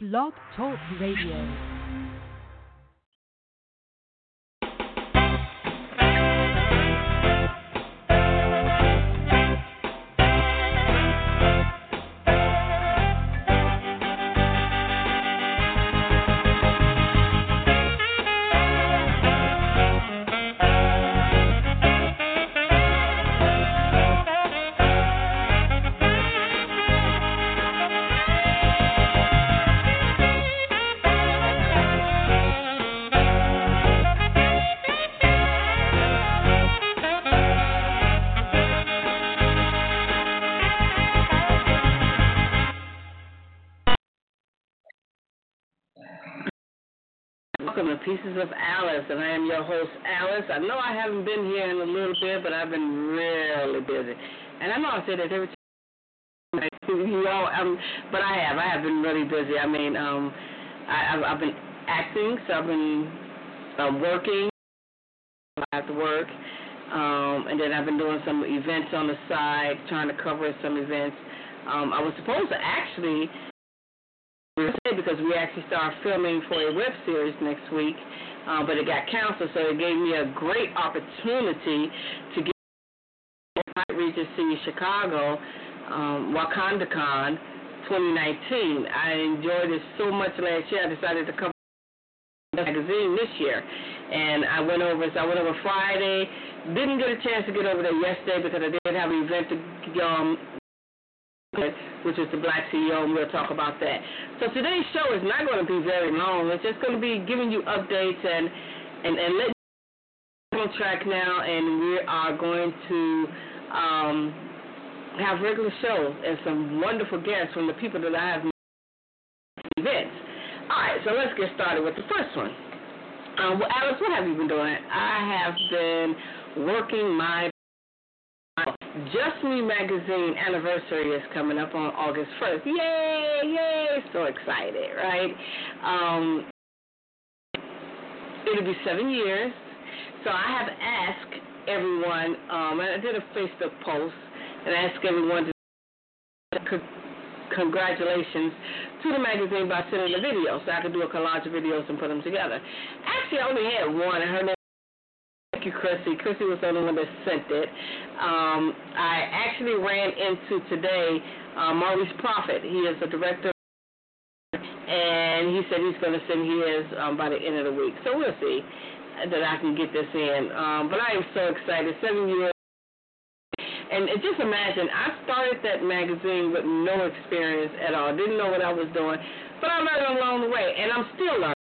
Blog Talk Radio. Pieces of Alice, and I am your host, Alice. I know I haven't been here in a little bit, but I've been really busy. And I know I say that every time, you know, um, but I have. I have been really busy. I mean, um, I, I've, I've been acting, so I've been um, working. I have to work. Um, and then I've been doing some events on the side, trying to cover some events. Um, I was supposed to actually because we actually start filming for a web series next week, uh, but it got canceled, so it gave me a great opportunity to get to Regency Chicago, um, WakandaCon 2019. I enjoyed it so much last year, I decided to cover the magazine this year. And I went over, so I went over Friday. Didn't get a chance to get over there yesterday because I did have an event to um, which is the Black CEO, and we'll talk about that. So today's show is not going to be very long. It's just going to be giving you updates and and and you on track now, and we are going to um, have regular shows and some wonderful guests from the people that I have events. All right, so let's get started with the first one. Um, well, Alice, what have you been doing? I have been working my just Me Magazine anniversary is coming up on August 1st. Yay, yay, so excited, right? Um, it'll be seven years. So I have asked everyone, um, and I did a Facebook post and asked everyone to congratulations to the magazine by sending a video so I could do a collage of videos and put them together. Actually, I only had one, and her name Thank you, Chrissy. Chrissy was the only one that sent it. Um, I actually ran into today uh, Maurice Prophet. He is the director, and he said he's going to send his um, by the end of the week. So we'll see that I can get this in. Um, but I am so excited. Seven years. And just imagine, I started that magazine with no experience at all. Didn't know what I was doing, but I learned along the way, and I'm still learning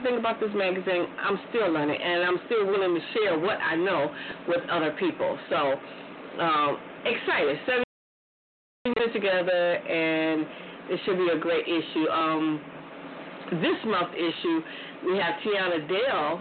everything about this magazine, I'm still learning, and I'm still willing to share what I know with other people. So, um, excited. Seven years together, and it should be a great issue. Um, this month issue, we have Tiana Dale,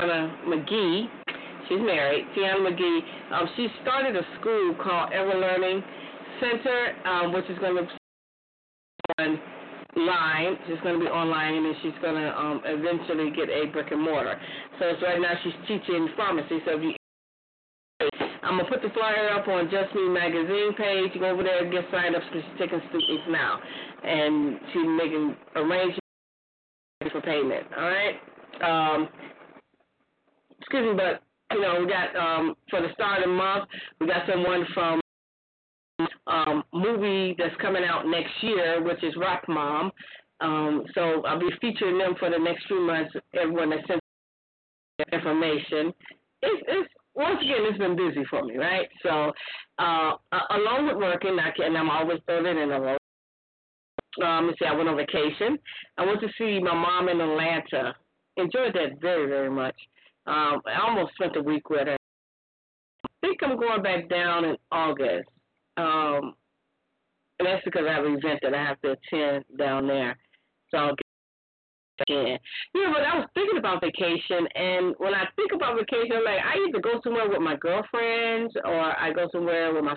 Tiana McGee. She's married. Tiana McGee. Um, she started a school called Ever Learning Center, um, which is going to on line. She's going to be online, and then she's going to um, eventually get a brick and mortar. So it's right now she's teaching pharmacy. So if you I'm gonna put the flyer up on Just Me magazine page. Go over there and get signed up because she's taking students now, and she's making arrangements for payment. All right. Um, excuse me, but you know we got um, for the start of the month we got someone from um, movie that's coming out next year, which is Rock Mom. Um, so I'll be featuring them for the next few months. Everyone that sends information. It's, it's once again, it's been busy for me, right? So, uh, along with working, I can, I'm always throwing in a row. Um, let's see, I went on vacation. I went to see my mom in Atlanta. Enjoyed that very, very much. Um, I almost spent a week with her. I think I'm going back down in August. Um, and that's because I have an event that I have to attend down there. So I'll get in. Yeah, but I was thinking about vacation, and when I think about vacation, I'm like, I either go somewhere with my girlfriends or I go somewhere with my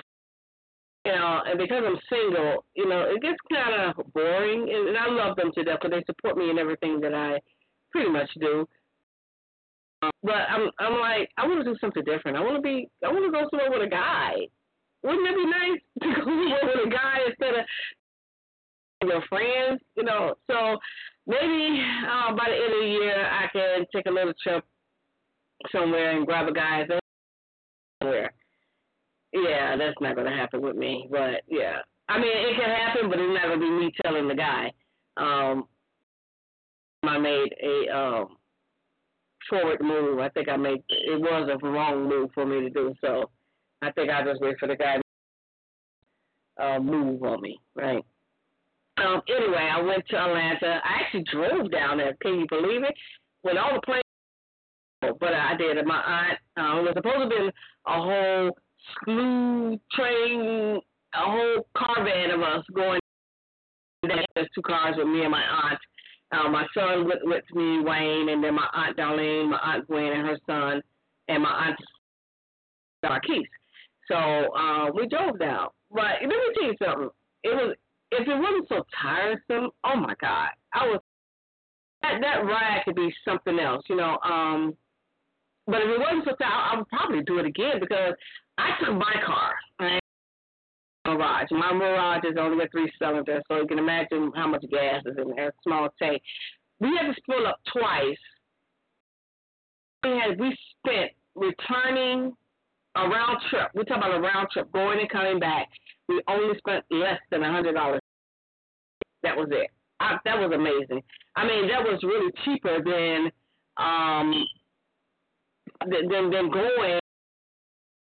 you know, and because I'm single, you know, it gets kind of boring, and, and I love them to death because they support me in everything that I pretty much do. Um, but I'm, I'm like, I want to do something different. I want to be, I want to go somewhere with a guy. Wouldn't it be nice to go with a guy instead of your friends, you know. So maybe uh, by the end of the year, I can take a little trip somewhere and grab a guy somewhere. Yeah, that's not gonna happen with me, but yeah, I mean it can happen, but it's not gonna be me telling the guy. Um, I made a um forward move. I think I made it was a wrong move for me to do. So I think I just wait for the guy to uh, move on me, right? Um, anyway, I went to Atlanta. I actually drove down there. Can you believe it? When all the planes, but I did. My aunt uh, was supposed to be a whole slew train, a whole caravan of us going. There's two cars with me and my aunt. Uh, my son went with me, Wayne, and then my aunt Darlene, my aunt Gwen and her son, and my aunt Marquise. So uh, we drove down. But let me tell you something. It was if it wasn't so tiresome. Oh my God, I was that that ride could be something else, you know. Um, but if it wasn't so tiresome, I would probably do it again because I took my car. Right? Mirage. My Mirage is only a three cylinder, so you can imagine how much gas is in there. Small tank. We had to fill up twice. We had we spent returning a round trip. We're talking about a round trip, going and coming back. We only spent less than a hundred dollars. That was it. I, that was amazing. I mean, that was really cheaper than um than than going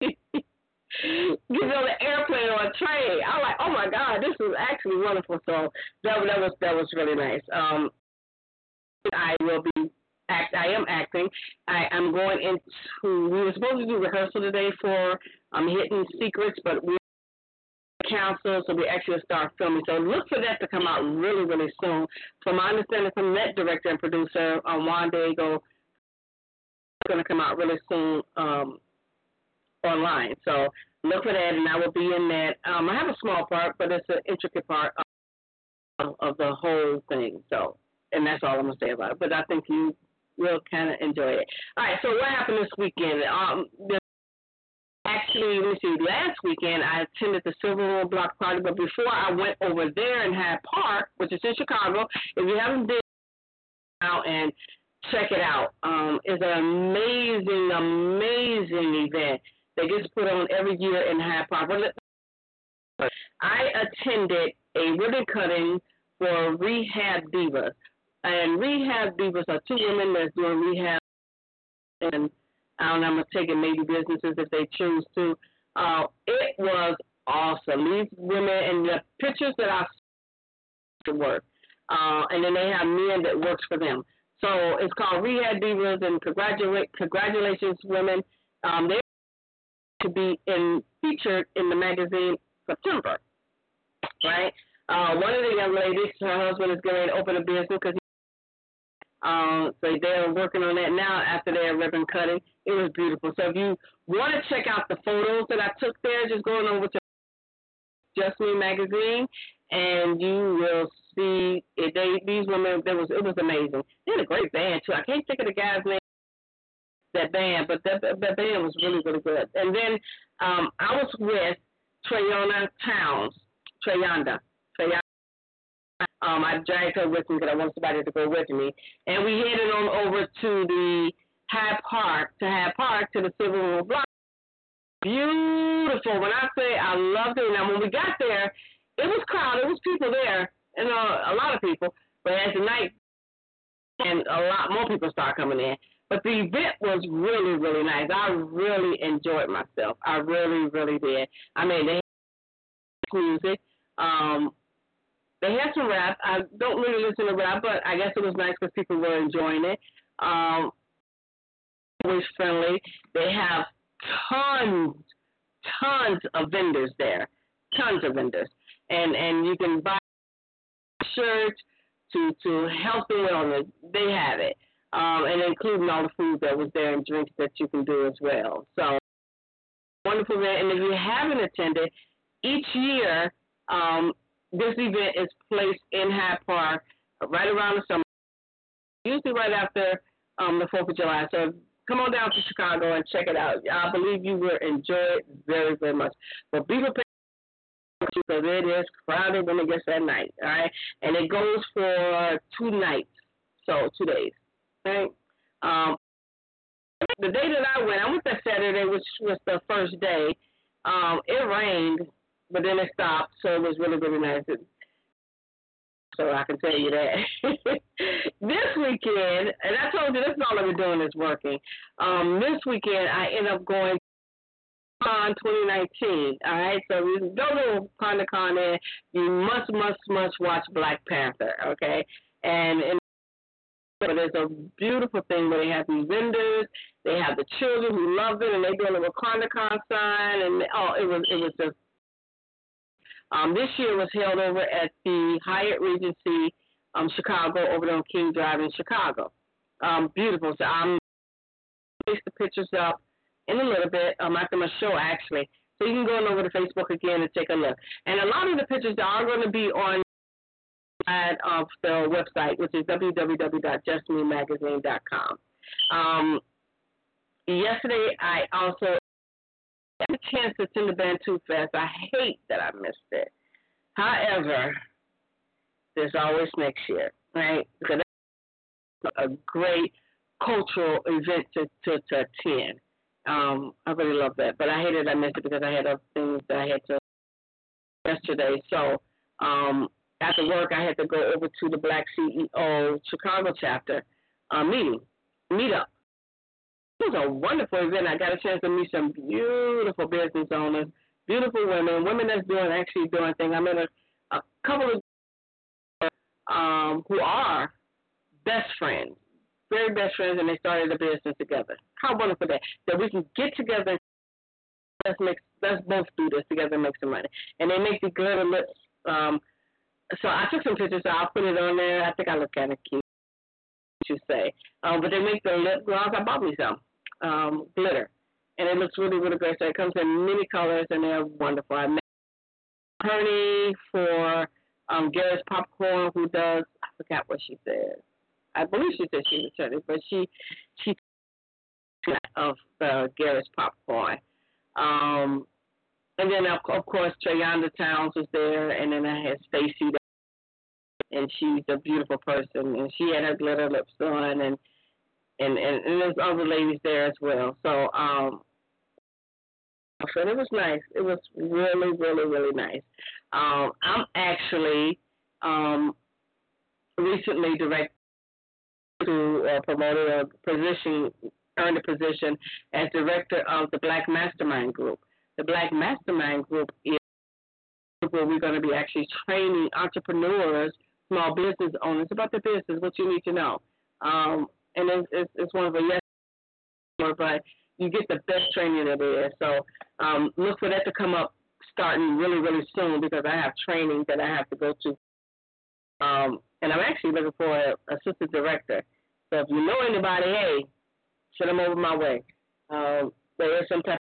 get on the airplane or a train. I'm like, oh my god, this is actually wonderful. So that that was that was really nice. Um, I will be act. I am acting. I am going into. We were supposed to do rehearsal today for um Hidden Secrets, but we council, so we actually start filming. So look for that to come out really, really soon. From my understanding from that director and producer, um, Juan Diego, it's going to come out really soon um, online. So look for that, and I will be in that. Um, I have a small part, but it's an intricate part of, of the whole thing. So, and that's all I'm going to say about it. But I think you will kind of enjoy it. All right, so what happened this weekend? Um, actually, let me see, last weekend I attended the Silver Room Block Party, but before I went over there and had Park, which is in Chicago, if you haven't been out and check it out, um, it's an amazing, amazing event that gets put on every year in Hyde Park. I attended a ribbon cutting for Rehab Divas. And Rehab Divas are two women that's doing rehab and I don't know, I'm it maybe businesses if they choose to. Uh, it was awesome. These women and the pictures that I to work, uh, and then they have men that works for them. So it's called Rehab Divas, and congratulate congratulations, women. Um, they to be in featured in the magazine September, right? Uh, one of the young ladies, her husband is going to open a business because um, so they're working on that now after their ribbon cutting. It was beautiful. So if you want to check out the photos that I took there, just going over to Just Me magazine, and you will see it, they these women. There was it was amazing. They had a great band too. I can't think of the guy's name. That band, but that that band was really really good. And then um, I was with Trayona Towns, Trayonda, um, I dragged her with me because I wanted somebody to go with me. And we headed on over to the Hyde Park, to Hyde Park, to the Silver Room Block. Beautiful. When I say I loved it, now when we got there, it was crowded. It was people there, and uh, a lot of people. But as the night and a lot more people start coming in. But the event was really, really nice. I really enjoyed myself. I really, really did. I mean, they had music. Um, they had some rap. I don't really listen to rap, but I guess it was nice because people were enjoying it. Um, always friendly. They have tons, tons of vendors there, tons of vendors, and and you can buy shirts to to healthy wellness. They have it, um, and including all the food that was there and drinks that you can do as well. So wonderful event. And if you haven't attended, each year um, this event is placed in Hyde Park right around the summer, usually right after um, the 4th of July. So come on down to Chicago and check it out. I believe you will enjoy it very, very much. But be prepared because it is crowded when it gets that night. All right, and it goes for two nights, so two days. Right. Um, the day that I went, I went that Saturday, which was the first day. Um, it rained, but then it stopped, so it was really really nice. So I can tell you that. this weekend, and I told you this is all I've been doing is working. Um, this weekend I end up going Con 2019. All right, so you don't know WakandaCon there, you must, must, must watch Black Panther. Okay, and and but there's a beautiful thing where they have these vendors, they have the children who love it, and they doing a WakandaCon sign, and oh, it was it was just. Um, this year was held over at the Hyatt Regency, um, Chicago, over on King Drive in Chicago. Um, beautiful. So I'm place the pictures up in a little bit um, after my show, actually. So you can go on over to Facebook again and take a look. And a lot of the pictures are going to be on of the website, which is www.justmemagazine.com. Um, yesterday, I also a chance to attend the Bantu Fest. I hate that I missed it. However, there's always next year, right? Because a great cultural event to, to, to attend. Um, I really love that, but I hated I missed it because I had other things that I had to yesterday. So um, after work, I had to go over to the Black CEO Chicago chapter uh, meeting, meetup. Was a wonderful event. I got a chance to meet some beautiful business owners, beautiful women, women that's doing actually doing things. I met a, a couple of um, who are best friends very best friends and they started a business together. How wonderful that that we can get together let's make let's both do this together and make some money. And they make the glitter lips. Um, so I took some pictures. So I'll put it on there. I think I look kind of cute. You say, um, but they make the lip gloss. I bought me some um, glitter, and it looks really really great. So it comes in many colors and they're wonderful. I met Honey for um, Garrett's Popcorn, who does I forgot what she said I believe she said she was attorney, but she she of the Garrett's popcorn. Um, and then of, of course Trayonda Towns was there, and then I had Stacy, and she's a beautiful person, and she had her glitter lips on, and and and, and there's other ladies there as well. So um, so it was nice. It was really, really, really nice. Um, I'm actually um, recently directed to uh, promote a position, earned a position as director of the Black Mastermind Group. The Black Mastermind Group is where we're going to be actually training entrepreneurs, small business owners about the business, what you need to know. Um, and it's, it's, it's one of the yes, but you get the best training that there is. So um, look for that to come up starting really, really soon because I have training that I have to go to. Um, and I'm actually looking for an assistant director. So if you know anybody, hey, send them over my way. Um, there is some type of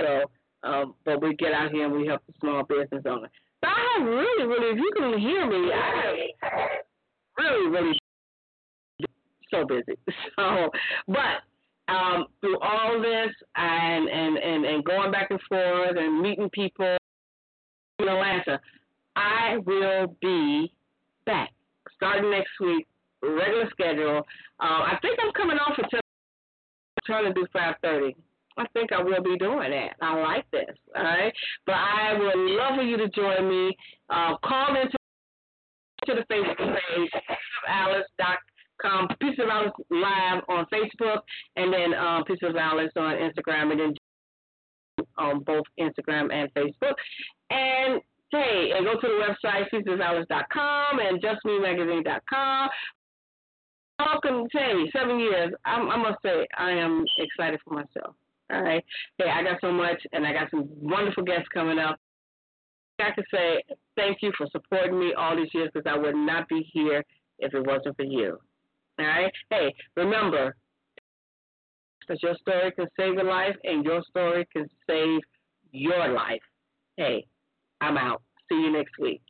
so, um, but we get out here and we help the small business owner. So I have really, really, if you can hear me, I have really, really so busy. So, but um, through all this and, and, and, and going back and forth and meeting people in Atlanta, I will be back starting next week, regular schedule. Uh, I think I'm coming off until trying to do 5:30. I think I will be doing that. I like this. All right, but I would love for you to join me. Uh, call into to the Facebook page, Alice.com, Piece of Alice Live on Facebook, and then uh, Piece of Alice on Instagram, and then on both Instagram and Facebook. And Hey, and go to the website, PiecesOfAlice.com and JustMeMagazine.com. Welcome, hey, seven years. I'm, I must say, I am excited for myself. All right. Hey, I got so much, and I got some wonderful guests coming up. I can say thank you for supporting me all these years because I would not be here if it wasn't for you. All right. Hey, remember, because your story can save a life, and your story can save your life. Hey, I'm out. See you next week.